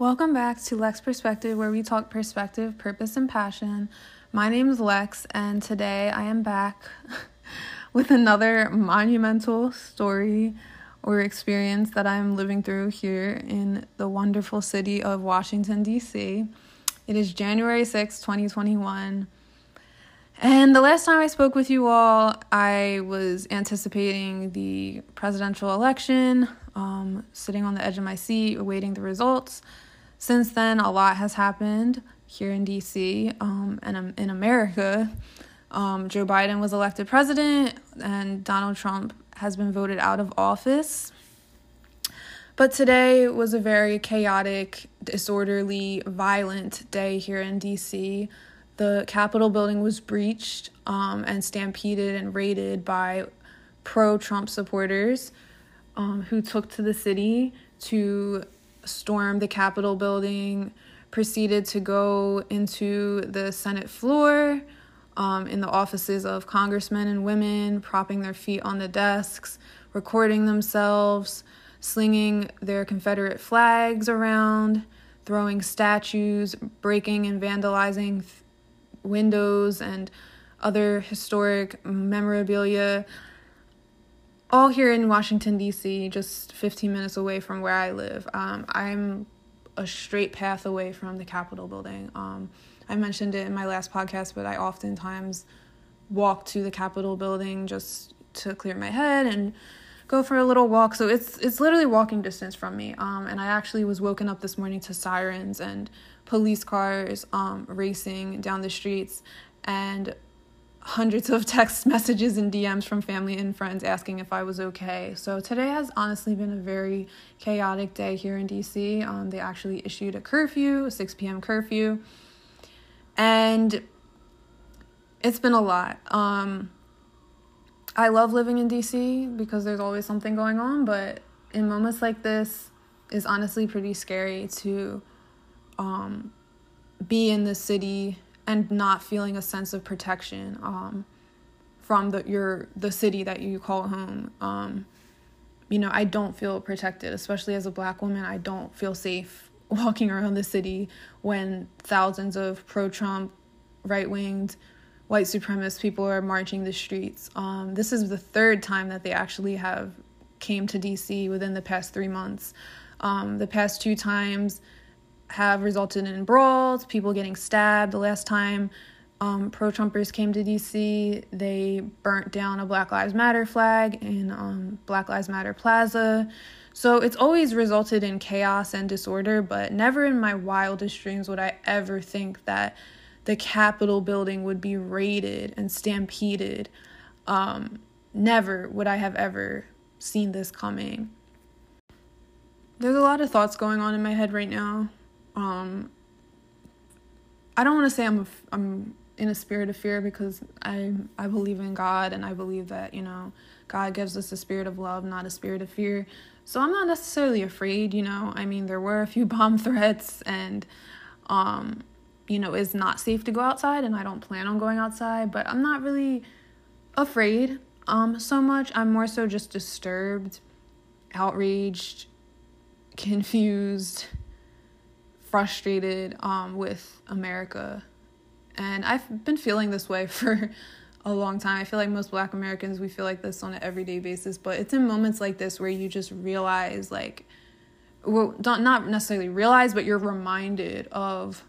Welcome back to Lex Perspective, where we talk perspective, purpose, and passion. My name is Lex, and today I am back with another monumental story or experience that I'm living through here in the wonderful city of Washington, D.C. It is January 6, 2021. And the last time I spoke with you all, I was anticipating the presidential election, um, sitting on the edge of my seat, awaiting the results. Since then, a lot has happened here in DC um, and in America. Um, Joe Biden was elected president, and Donald Trump has been voted out of office. But today was a very chaotic, disorderly, violent day here in DC the Capitol building was breached um, and stampeded and raided by pro Trump supporters um, who took to the city to storm the Capitol building, proceeded to go into the Senate floor. Um, in the offices of congressmen and women, propping their feet on the desks, recording themselves, slinging their Confederate flags around, throwing statues, breaking and vandalizing windows and other historic memorabilia all here in Washington D.C., just 15 minutes away from where I live. Um, I'm a straight path away from the Capitol building. Um, I mentioned it in my last podcast, but I oftentimes walk to the Capitol building just to clear my head and go for a little walk. So it's it's literally walking distance from me. Um, and I actually was woken up this morning to sirens and police cars um, racing down the streets and hundreds of text messages and DMs from family and friends asking if I was okay. So today has honestly been a very chaotic day here in DC. Um, they actually issued a curfew, a 6 p.m. curfew, and it's been a lot. Um, I love living in DC because there's always something going on, but in moments like this, is honestly pretty scary to um, be in the city and not feeling a sense of protection um, from the your the city that you call home. Um, you know, I don't feel protected, especially as a black woman. I don't feel safe walking around the city when thousands of pro-Trump, right-winged, white supremacist people are marching the streets. Um, this is the third time that they actually have came to DC within the past three months. Um, the past two times have resulted in brawls, people getting stabbed. The last time um, pro Trumpers came to DC, they burnt down a Black Lives Matter flag in um, Black Lives Matter Plaza. So it's always resulted in chaos and disorder, but never in my wildest dreams would I ever think that the Capitol building would be raided and stampeded. Um, never would I have ever seen this coming. There's a lot of thoughts going on in my head right now um I don't want to say I'm a, I'm in a spirit of fear because I I believe in God and I believe that, you know, God gives us a spirit of love, not a spirit of fear. So I'm not necessarily afraid, you know. I mean, there were a few bomb threats and um you know, it's not safe to go outside and I don't plan on going outside, but I'm not really afraid um so much. I'm more so just disturbed, outraged, confused, frustrated um, with America. And I've been feeling this way for a long time. I feel like most black Americans, we feel like this on an everyday basis, but it's in moments like this where you just realize, like, well, don't, not necessarily realize, but you're reminded of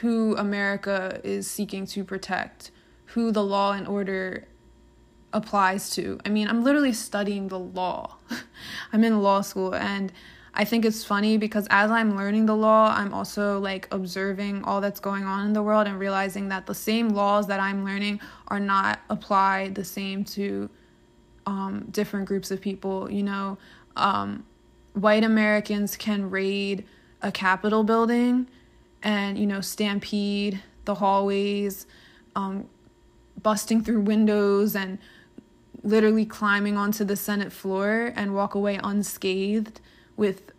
who America is seeking to protect, who the law and order applies to. I mean, I'm literally studying the law. I'm in law school and I think it's funny because as I'm learning the law, I'm also like observing all that's going on in the world and realizing that the same laws that I'm learning are not applied the same to um, different groups of people. You know, um, white Americans can raid a Capitol building and, you know, stampede the hallways, um, busting through windows and literally climbing onto the Senate floor and walk away unscathed with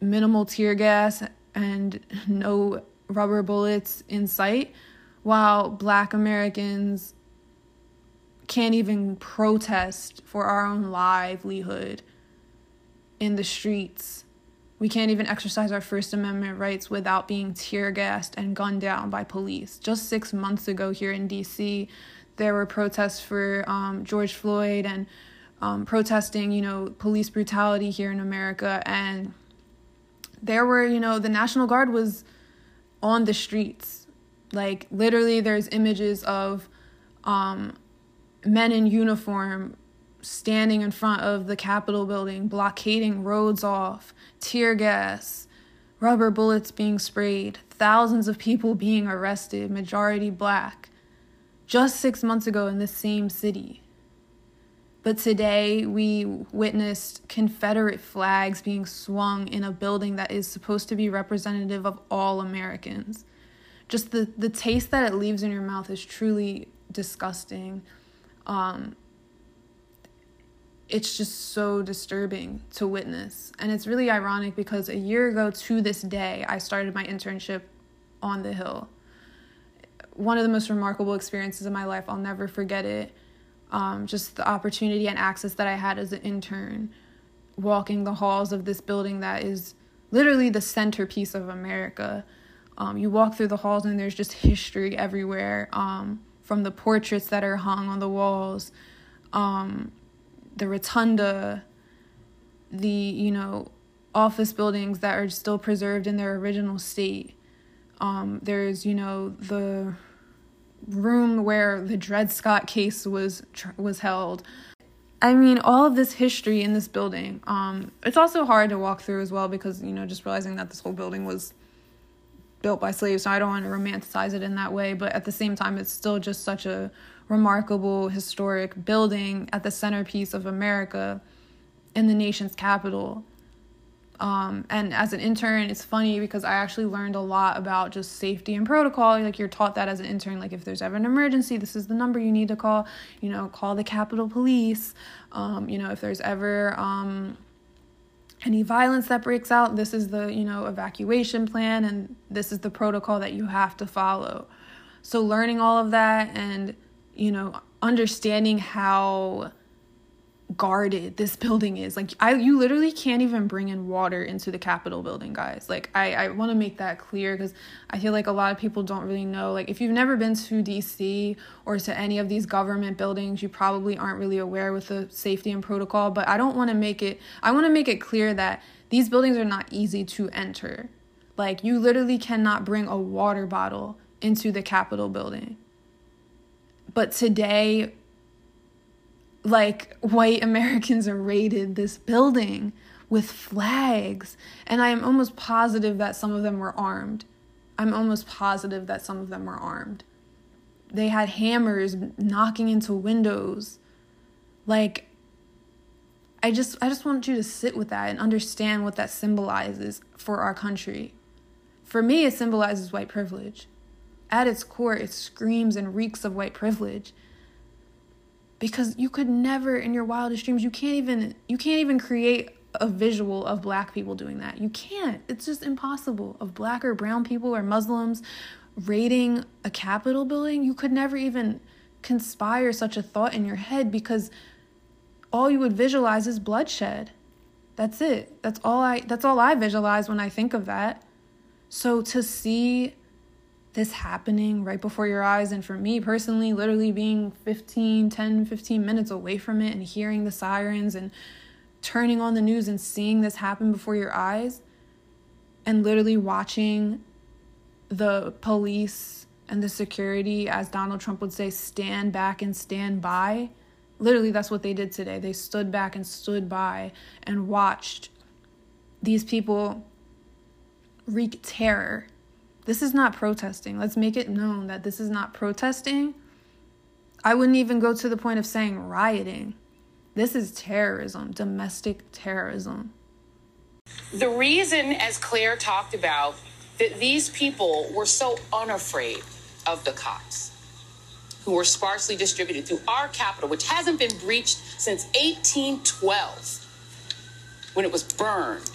minimal tear gas and no rubber bullets in sight, while black Americans can't even protest for our own livelihood in the streets We can't even exercise our First Amendment rights without being tear gassed and gunned down by police. Just six months ago here in DC, there were protests for um, George Floyd and um, protesting, you know, police brutality here in America. And there were, you know, the National Guard was on the streets. Like, literally, there's images of um, men in uniform standing in front of the Capitol building, blockading roads off, tear gas, rubber bullets being sprayed, thousands of people being arrested, majority black, just six months ago in the same city. But today we witnessed Confederate flags being swung in a building that is supposed to be representative of all Americans. Just the, the taste that it leaves in your mouth is truly disgusting. Um, it's just so disturbing to witness. And it's really ironic because a year ago to this day, I started my internship on the Hill. One of the most remarkable experiences of my life, I'll never forget it. Um, just the opportunity and access that I had as an intern, walking the halls of this building that is literally the centerpiece of America. Um, you walk through the halls and there's just history everywhere, um, from the portraits that are hung on the walls um, the rotunda, the, you know, office buildings that are still preserved in their original state. Um, there's, you know, the room where the Dred Scott case was was held. I mean, all of this history in this building. Um, it's also hard to walk through as well because you know just realizing that this whole building was built by slaves. So I don't want to romanticize it in that way, but at the same time, it's still just such a remarkable historic building at the centerpiece of America in the nation's capital. Um, and as an intern, it's funny because I actually learned a lot about just safety and protocol. Like you're taught that as an intern, like if there's ever an emergency, this is the number you need to call. You know, call the Capitol Police. Um, you know, if there's ever um, any violence that breaks out, this is the you know evacuation plan, and this is the protocol that you have to follow. So learning all of that and you know, understanding how guarded this building is. Like I you literally can't even bring in water into the Capitol building, guys. Like I I want to make that clear cuz I feel like a lot of people don't really know. Like if you've never been to DC or to any of these government buildings, you probably aren't really aware with the safety and protocol, but I don't want to make it I want to make it clear that these buildings are not easy to enter. Like you literally cannot bring a water bottle into the Capitol building. But today, like white Americans raided this building with flags. And I am almost positive that some of them were armed. I'm almost positive that some of them were armed. They had hammers knocking into windows. Like, I just I just want you to sit with that and understand what that symbolizes for our country. For me, it symbolizes white privilege. At its core, it screams and reeks of white privilege. Because you could never in your wildest dreams, you can't even you can't even create a visual of black people doing that. You can't. It's just impossible. Of black or brown people or Muslims raiding a Capitol building, you could never even conspire such a thought in your head because all you would visualize is bloodshed. That's it. That's all I that's all I visualize when I think of that. So to see this happening right before your eyes. And for me personally literally being 15 10 15 minutes away from it and hearing the sirens and turning on the news and seeing this happen before your eyes and literally watching the police and the security as Donald Trump would say stand back and stand by. Literally that's what they did today. They stood back and stood by and watched these people wreak terror this is not protesting. Let's make it known that this is not protesting. I wouldn't even go to the point of saying rioting. This is terrorism, domestic terrorism. The reason, as Claire talked about, that these people were so unafraid of the cops who were sparsely distributed through our capital, which hasn't been breached since 1812 when it was burned.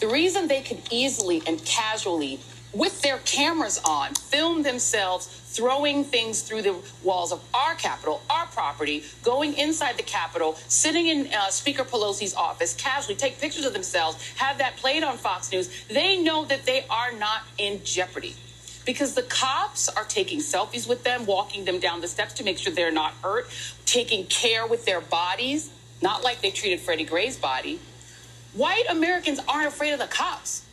The reason they could easily and casually with their cameras on, film themselves throwing things through the walls of our Capitol, our property, going inside the Capitol, sitting in uh, Speaker Pelosi's office, casually take pictures of themselves, have that played on Fox News. They know that they are not in jeopardy because the cops are taking selfies with them, walking them down the steps to make sure they're not hurt, taking care with their bodies, not like they treated Freddie Gray's body. White Americans aren't afraid of the cops.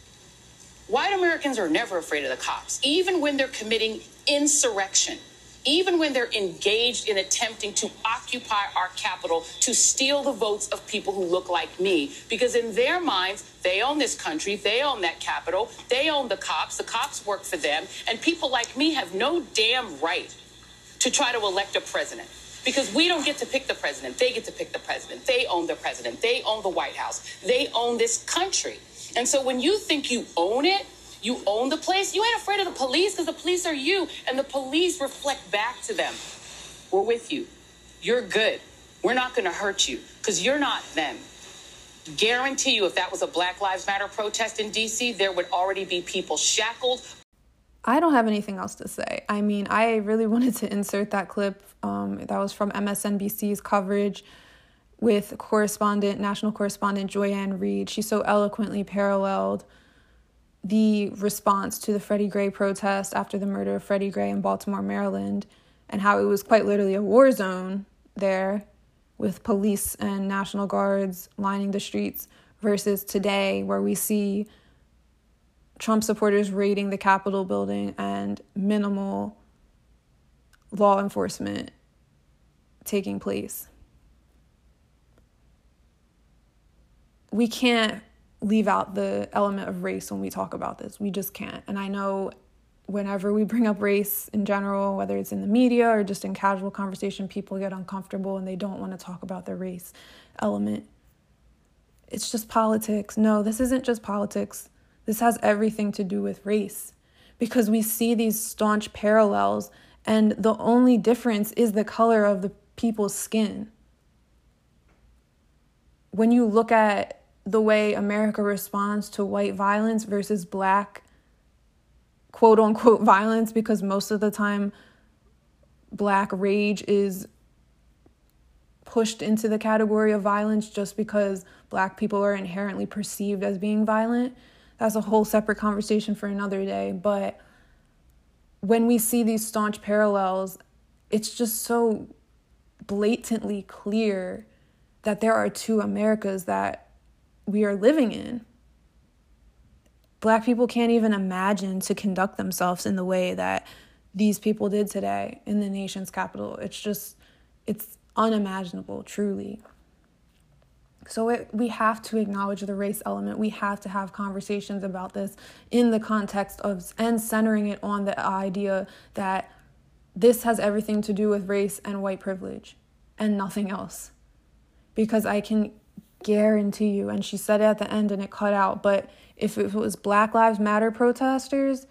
White Americans are never afraid of the cops, even when they're committing insurrection, even when they're engaged in attempting to occupy our capital to steal the votes of people who look like me. Because in their minds, they own this country, they own that capital, they own the cops, the cops work for them, and people like me have no damn right to try to elect a president because we don't get to pick the president. They get to pick the president. They own the president. They own the White House. They own this country. And so when you think you own it, you own the place, you ain't afraid of the police because the police are you, and the police reflect back to them. We're with you. You're good. We're not going to hurt you because you're not them. Guarantee you, if that was a Black Lives Matter protest in DC, there would already be people shackled. I don't have anything else to say. I mean, I really wanted to insert that clip um, that was from MSNBC's coverage with correspondent, national correspondent Joy-Ann Reid. She so eloquently paralleled the response to the Freddie Gray protest after the murder of Freddie Gray in Baltimore, Maryland, and how it was quite literally a war zone there with police and National Guards lining the streets versus today, where we see Trump supporters raiding the Capitol building and minimal law enforcement taking place. We can't leave out the element of race when we talk about this. We just can't. And I know whenever we bring up race in general, whether it's in the media or just in casual conversation, people get uncomfortable and they don't want to talk about the race element. It's just politics. No, this isn't just politics. This has everything to do with race because we see these staunch parallels, and the only difference is the color of the people's skin. When you look at the way America responds to white violence versus black quote unquote violence because most of the time black rage is pushed into the category of violence just because black people are inherently perceived as being violent. That's a whole separate conversation for another day. But when we see these staunch parallels, it's just so blatantly clear that there are two Americas that we are living in. Black people can't even imagine to conduct themselves in the way that these people did today in the nation's capital. It's just, it's unimaginable, truly. So it, we have to acknowledge the race element. We have to have conversations about this in the context of and centering it on the idea that this has everything to do with race and white privilege and nothing else. Because I can guarantee you. And she said it at the end and it cut out. But if it was Black Lives Matter protesters,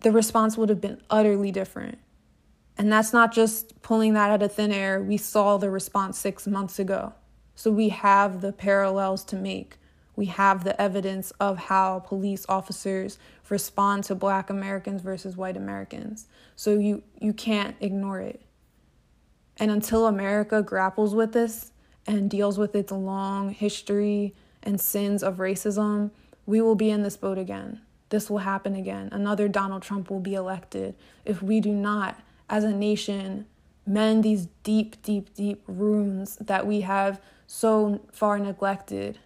the response would have been utterly different. And that's not just pulling that out of thin air. We saw the response six months ago. So we have the parallels to make. We have the evidence of how police officers respond to black Americans versus white Americans. So you, you can't ignore it. And until America grapples with this, and deals with its long history and sins of racism, we will be in this boat again. This will happen again. Another Donald Trump will be elected if we do not, as a nation, mend these deep, deep, deep wounds that we have so far neglected.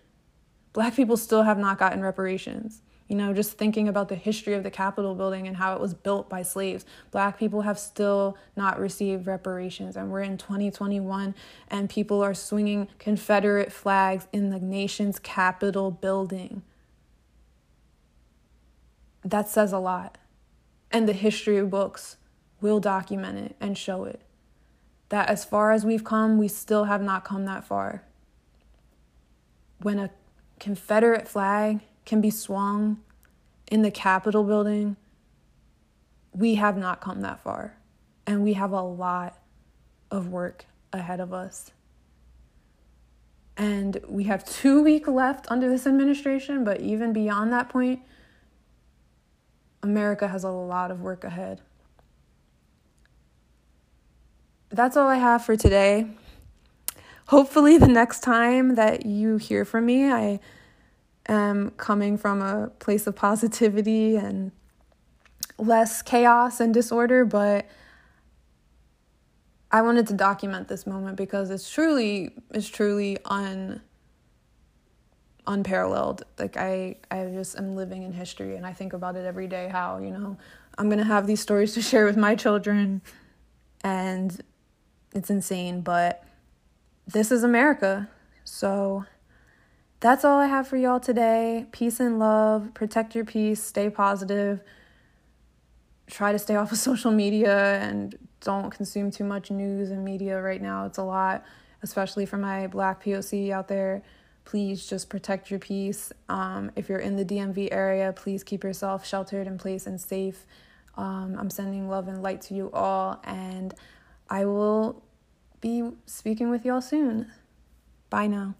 Black people still have not gotten reparations. You know, just thinking about the history of the Capitol building and how it was built by slaves, black people have still not received reparations. And we're in 2021 and people are swinging Confederate flags in the nation's Capitol building. That says a lot. And the history books will document it and show it. That as far as we've come, we still have not come that far. When a Confederate flag can be swung in the Capitol building, we have not come that far. And we have a lot of work ahead of us. And we have two weeks left under this administration, but even beyond that point, America has a lot of work ahead. That's all I have for today. Hopefully, the next time that you hear from me, I am coming from a place of positivity and less chaos and disorder, but I wanted to document this moment because it's truly it's truly un unparalleled. Like I I just am living in history and I think about it every day how, you know, I'm going to have these stories to share with my children and it's insane, but this is America. So that's all I have for y'all today. Peace and love. Protect your peace. Stay positive. Try to stay off of social media and don't consume too much news and media right now. It's a lot, especially for my black POC out there. Please just protect your peace. Um, if you're in the DMV area, please keep yourself sheltered in place and safe. Um, I'm sending love and light to you all, and I will be speaking with y'all soon. Bye now.